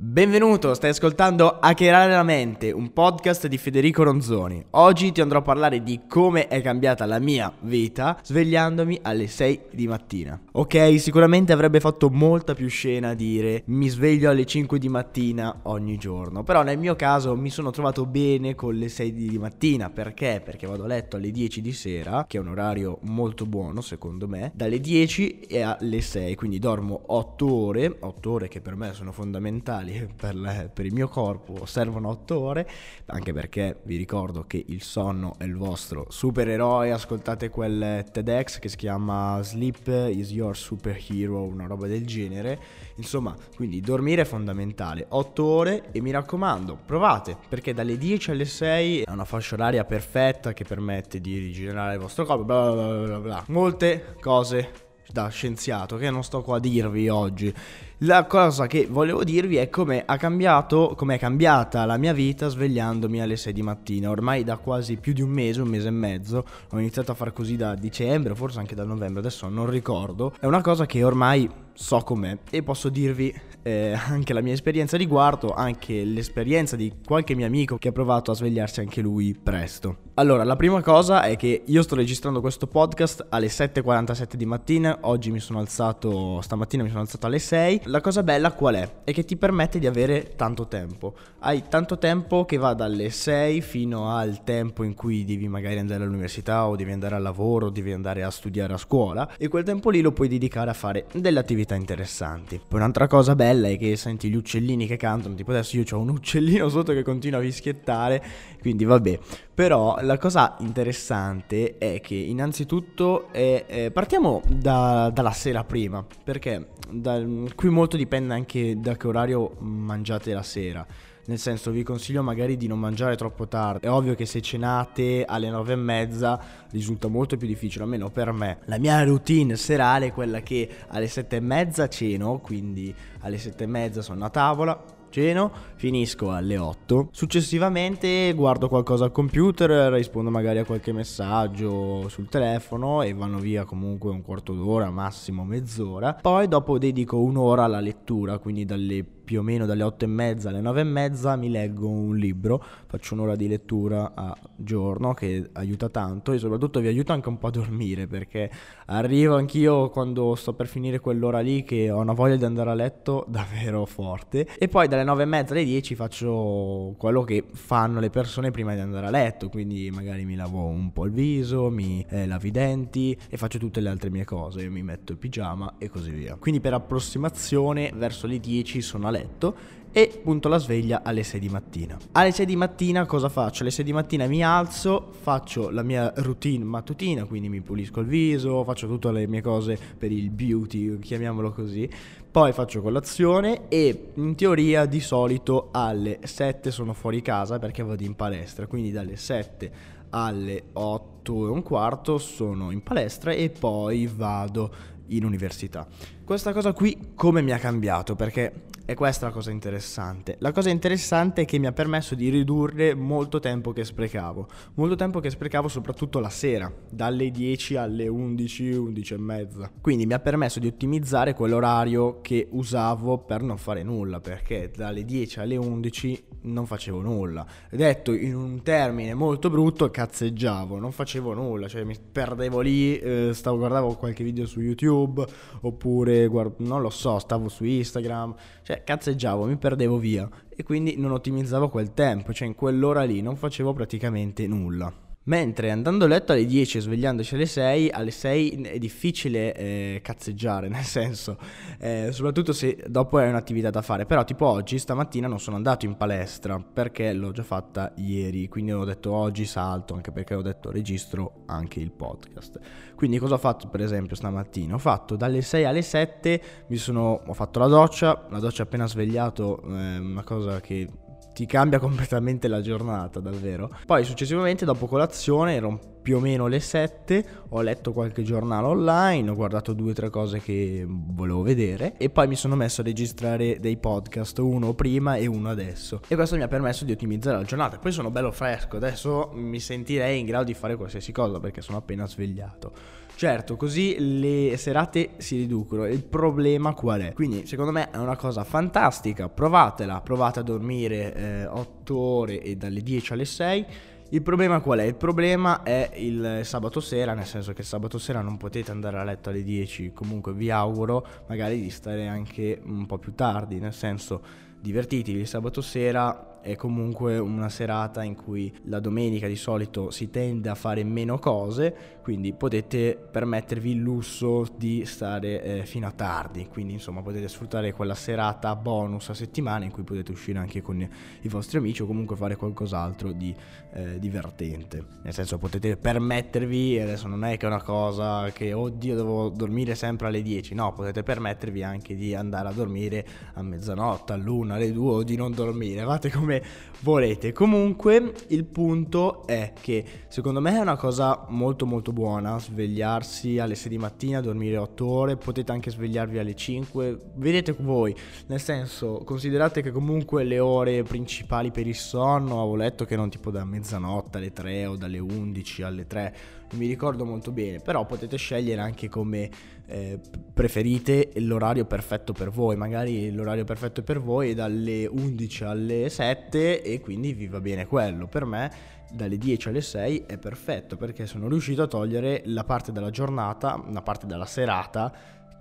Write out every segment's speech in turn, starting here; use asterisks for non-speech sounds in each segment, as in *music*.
Benvenuto, stai ascoltando Hackerare la mente, un podcast di Federico Ronzoni. Oggi ti andrò a parlare di come è cambiata la mia vita svegliandomi alle 6 di mattina. Ok, sicuramente avrebbe fatto molta più scena dire mi sveglio alle 5 di mattina ogni giorno, però nel mio caso mi sono trovato bene con le 6 di mattina, perché? Perché vado a letto alle 10 di sera, che è un orario molto buono secondo me, dalle 10 e alle 6, quindi dormo 8 ore, 8 ore che per me sono fondamentali per, le, per, il mio corpo servono 8 ore, anche perché vi ricordo che il sonno è il vostro supereroe, ascoltate quel TEDx che si chiama Sleep is your superhero, una roba del genere, insomma, quindi dormire è fondamentale, 8 ore e mi raccomando, provate, perché dalle 10 alle 6 è una fascia oraria perfetta che permette di rigenerare il vostro corpo, bla bla bla bla, molte cose da scienziato che non sto qua a dirvi oggi. La cosa che volevo dirvi è come ha cambiato, come è cambiata la mia vita svegliandomi alle 6 di mattina. Ormai da quasi più di un mese, un mese e mezzo, ho iniziato a far così da dicembre, forse anche da novembre, adesso non ricordo. È una cosa che ormai so com'è e posso dirvi eh, anche la mia esperienza riguardo, anche l'esperienza di qualche mio amico che ha provato a svegliarsi anche lui presto. Allora, la prima cosa è che io sto registrando questo podcast alle 7.47 di mattina, oggi mi sono alzato, stamattina mi sono alzato alle 6. La cosa bella qual è? È che ti permette di avere tanto tempo. Hai tanto tempo che va dalle 6 fino al tempo in cui devi magari andare all'università o devi andare al lavoro, o devi andare a studiare a scuola e quel tempo lì lo puoi dedicare a fare delle attività interessanti. Poi un'altra cosa bella è che senti gli uccellini che cantano, tipo adesso io ho un uccellino sotto che continua a fischiettare, quindi vabbè. Però la cosa interessante è che innanzitutto eh, eh, partiamo da, dalla sera prima, perché da, qui molto dipende anche da che orario mangiate la sera. Nel senso vi consiglio magari di non mangiare troppo tardi. È ovvio che se cenate alle nove e mezza risulta molto più difficile, almeno per me. La mia routine serale è quella che alle sette e mezza ceno, quindi alle sette e mezza sono a tavola, ceno, finisco alle 8. Successivamente guardo qualcosa al computer, rispondo magari a qualche messaggio sul telefono e vanno via comunque un quarto d'ora, massimo mezz'ora. Poi dopo dedico un'ora alla lettura, quindi dalle più o meno dalle 8 e mezza alle 9 e mezza mi leggo un libro, faccio un'ora di lettura a giorno che aiuta tanto e soprattutto vi aiuta anche un po' a dormire perché arrivo anch'io quando sto per finire quell'ora lì che ho una voglia di andare a letto *laughs* davvero forte e poi dalle 9 e mezza alle 10 faccio quello che fanno le persone prima di andare a letto, quindi magari mi lavo un po' il viso, mi eh, lavo i denti e faccio tutte le altre mie cose, mi metto il pigiama e così via. Quindi per approssimazione verso le 10 sono a letto letto e punto la sveglia alle 6 di mattina. Alle 6 di mattina cosa faccio? Alle 6 di mattina mi alzo, faccio la mia routine mattutina, quindi mi pulisco il viso, faccio tutte le mie cose per il beauty, chiamiamolo così. Poi faccio colazione e in teoria di solito alle 7 sono fuori casa perché vado in palestra, quindi dalle 7 alle 8 e un quarto sono in palestra e poi vado in università. Questa cosa qui come mi ha cambiato? Perché è questa la cosa interessante. La cosa interessante è che mi ha permesso di ridurre molto tempo che sprecavo. Molto tempo che sprecavo soprattutto la sera, dalle 10 alle 11, 11 e mezza. Quindi mi ha permesso di ottimizzare quell'orario che usavo per non fare nulla, perché dalle 10 alle 11 non facevo nulla. Detto in un termine molto brutto, cazzeggiavo, non facevo nulla, cioè mi perdevo lì, eh, stavo guardavo qualche video su YouTube oppure guard- non lo so, stavo su Instagram, cioè cazzeggiavo, mi perdevo via e quindi non ottimizzavo quel tempo, cioè in quell'ora lì non facevo praticamente nulla. Mentre andando a letto alle 10 e svegliandoci alle 6, alle 6 è difficile eh, cazzeggiare, *laughs* nel senso, eh, soprattutto se dopo hai un'attività da fare. Però tipo oggi, stamattina non sono andato in palestra perché l'ho già fatta ieri, quindi ho detto oggi salto, anche perché ho detto registro anche il podcast. Quindi cosa ho fatto per esempio stamattina? Ho fatto dalle 6 alle 7, mi sono, ho fatto la doccia, la doccia appena svegliato, eh, una cosa che ti cambia *laughs* completamente la giornata, davvero. Poi successivamente, dopo colazione, erano più o meno le 7, ho letto qualche giornale online, ho guardato due o tre cose che volevo vedere e poi mi sono messo a registrare dei podcast, uno prima e uno adesso. E questo mi ha permesso di ottimizzare la giornata. Poi sono bello fresco, adesso mi sentirei in grado di fare qualsiasi cosa perché sono appena svegliato. Certo, così le serate si riducono. Il problema qual è? Quindi, secondo me è una cosa fantastica. Provatela, provate a dormire eh, 8 ore e dalle 10 alle 6. Il problema qual è? Il problema è il sabato sera, nel senso che sabato sera non potete andare a letto alle 10, comunque vi auguro magari di stare anche un po' più tardi, nel senso divertitevi il sabato sera è comunque una serata in cui la domenica di solito si tende a fare meno cose, quindi potete permettervi il lusso di stare eh, fino a tardi, quindi insomma potete sfruttare quella serata bonus a settimana in cui potete uscire anche con i vostri amici o comunque fare qualcos'altro di eh, divertente. Nel senso potete permettervi, adesso non è che è una cosa che oddio devo dormire sempre alle 10, no, potete permettervi anche di andare a dormire a mezzanotte, all'una, alle due o di non dormire, fate come volete. Comunque il punto è che secondo me è una cosa molto molto buona svegliarsi alle 6 di mattina, dormire 8 ore, potete anche svegliarvi alle 5, vedete voi, nel senso considerate che comunque le ore principali per il sonno, avevo letto che non tipo da mezzanotte alle 3 o dalle 11 alle 3, non mi ricordo molto bene, però potete scegliere anche come eh, preferite l'orario perfetto per voi, magari l'orario perfetto per voi è dalle 11 alle 7 e quindi vi va bene quello. Per me dalle 10 alle 6 è perfetto perché sono riuscito a togliere la parte della giornata, la parte della serata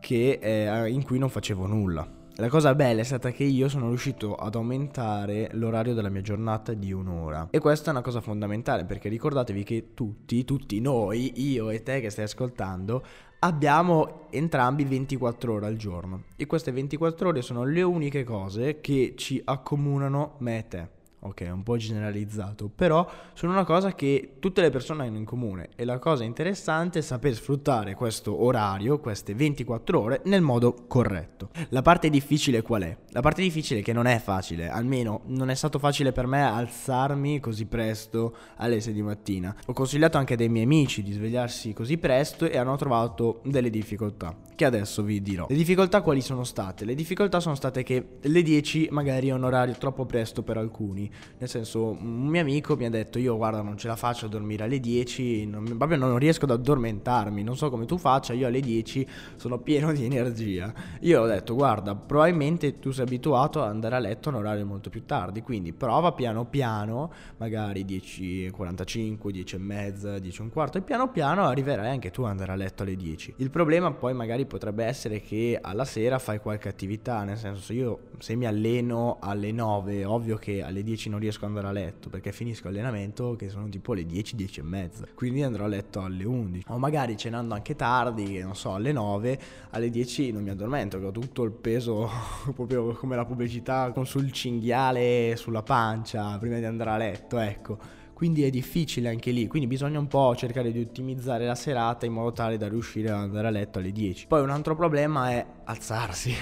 che, eh, in cui non facevo nulla. La cosa bella è stata che io sono riuscito ad aumentare l'orario della mia giornata di un'ora. E questa è una cosa fondamentale perché ricordatevi che tutti, tutti noi, io e te che stai ascoltando, abbiamo entrambi 24 ore al giorno. E queste 24 ore sono le uniche cose che ci accomunano me e te ok, un po' generalizzato, però sono una cosa che tutte le persone hanno in comune e la cosa interessante è saper sfruttare questo orario, queste 24 ore, nel modo corretto. La parte difficile qual è? La parte difficile è che non è facile, almeno non è stato facile per me alzarmi così presto alle 6 di mattina. Ho consigliato anche dei miei amici di svegliarsi così presto e hanno trovato delle difficoltà, che adesso vi dirò. Le difficoltà quali sono state? Le difficoltà sono state che le 10 magari è un orario troppo presto per alcuni nel senso, un mio amico mi ha detto: Io guarda, non ce la faccio a dormire alle 10, non, proprio non riesco ad addormentarmi. Non so come tu faccia, io alle 10 sono pieno di energia. Io ho detto: Guarda, probabilmente tu sei abituato ad andare a letto a un orario molto più tardi. Quindi prova piano piano, magari 10.45, 10 e mezza, 10 e un quarto, e piano piano arriverai anche tu ad andare a letto alle 10. Il problema poi magari potrebbe essere che alla sera fai qualche attività, nel senso, io se mi alleno alle 9, ovvio che alle 10 non riesco ad andare a letto perché finisco allenamento che sono tipo le 10, 10 e mezza. Quindi andrò a letto alle 11. O magari cenando anche tardi, non so, alle 9, alle 10 non mi addormento, che ho tutto il peso *laughs* proprio come la pubblicità sul cinghiale sulla pancia prima di andare a letto, ecco quindi è difficile anche lì, quindi bisogna un po' cercare di ottimizzare la serata in modo tale da riuscire ad andare a letto alle 10. Poi un altro problema è alzarsi,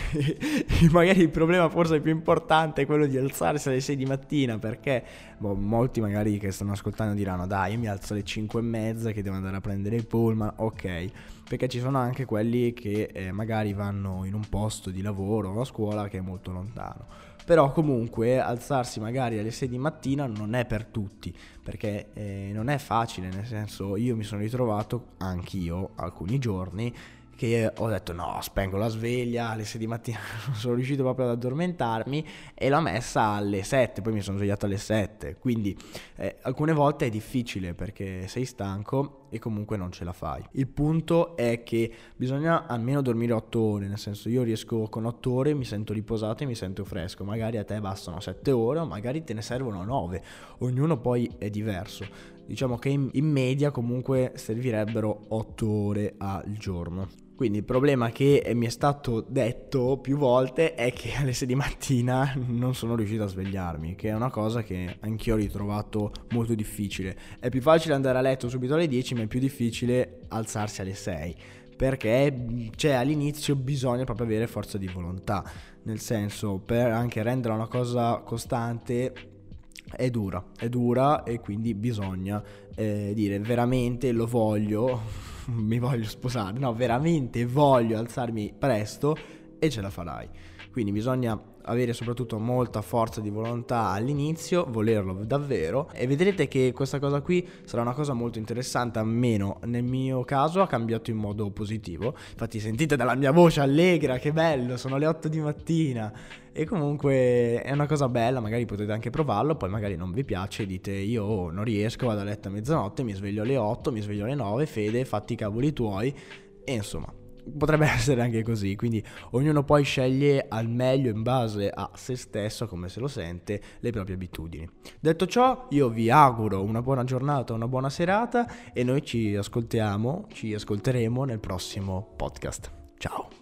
*laughs* magari il problema forse più importante è quello di alzarsi alle 6 di mattina perché boh, molti magari che stanno ascoltando diranno dai io mi alzo alle 5 e mezza che devo andare a prendere il pullman, ok, perché ci sono anche quelli che eh, magari vanno in un posto di lavoro o a scuola che è molto lontano però comunque alzarsi magari alle 6 di mattina non è per tutti, perché eh, non è facile, nel senso io mi sono ritrovato anch'io alcuni giorni che ho detto no, spengo la sveglia alle 6 di mattina, *laughs* non sono riuscito proprio ad addormentarmi e l'ho messa alle 7, poi mi sono svegliato alle 7, quindi eh, alcune volte è difficile perché sei stanco e comunque non ce la fai. Il punto è che bisogna almeno dormire 8 ore, nel senso io riesco con 8 ore, mi sento riposato e mi sento fresco, magari a te bastano 7 ore o magari te ne servono 9, ognuno poi è diverso. Diciamo che in, in media comunque servirebbero 8 ore al giorno. Quindi il problema che mi è stato detto più volte è che *laughs* alle 6 di mattina non sono riuscito a svegliarmi, che è una cosa che anch'io ho ritrovato molto difficile. È più facile andare a letto subito alle 10, ma è più difficile alzarsi alle 6 perché cioè, all'inizio bisogna proprio avere forza di volontà, nel senso per anche rendere una cosa costante è dura, è dura e quindi bisogna eh, dire veramente lo voglio *laughs* mi voglio sposare, no, veramente voglio alzarmi presto e ce la farai. Quindi bisogna avere soprattutto molta forza di volontà all'inizio, volerlo davvero e vedrete che questa cosa qui sarà una cosa molto interessante, almeno nel mio caso ha cambiato in modo positivo. Infatti sentite dalla mia voce allegra, che bello, sono le 8 di mattina e comunque è una cosa bella, magari potete anche provarlo, poi magari non vi piace dite io non riesco, vado a letto a mezzanotte, mi sveglio alle 8, mi sveglio alle 9, fede, fatti i cavoli tuoi e insomma potrebbe *laughs* essere anche così, quindi ognuno poi sceglie al meglio in base a se stesso, come se lo sente, le proprie abitudini. Detto ciò, io vi auguro una buona giornata, una buona serata e noi ci ascoltiamo, ci ascolteremo nel prossimo podcast. Ciao!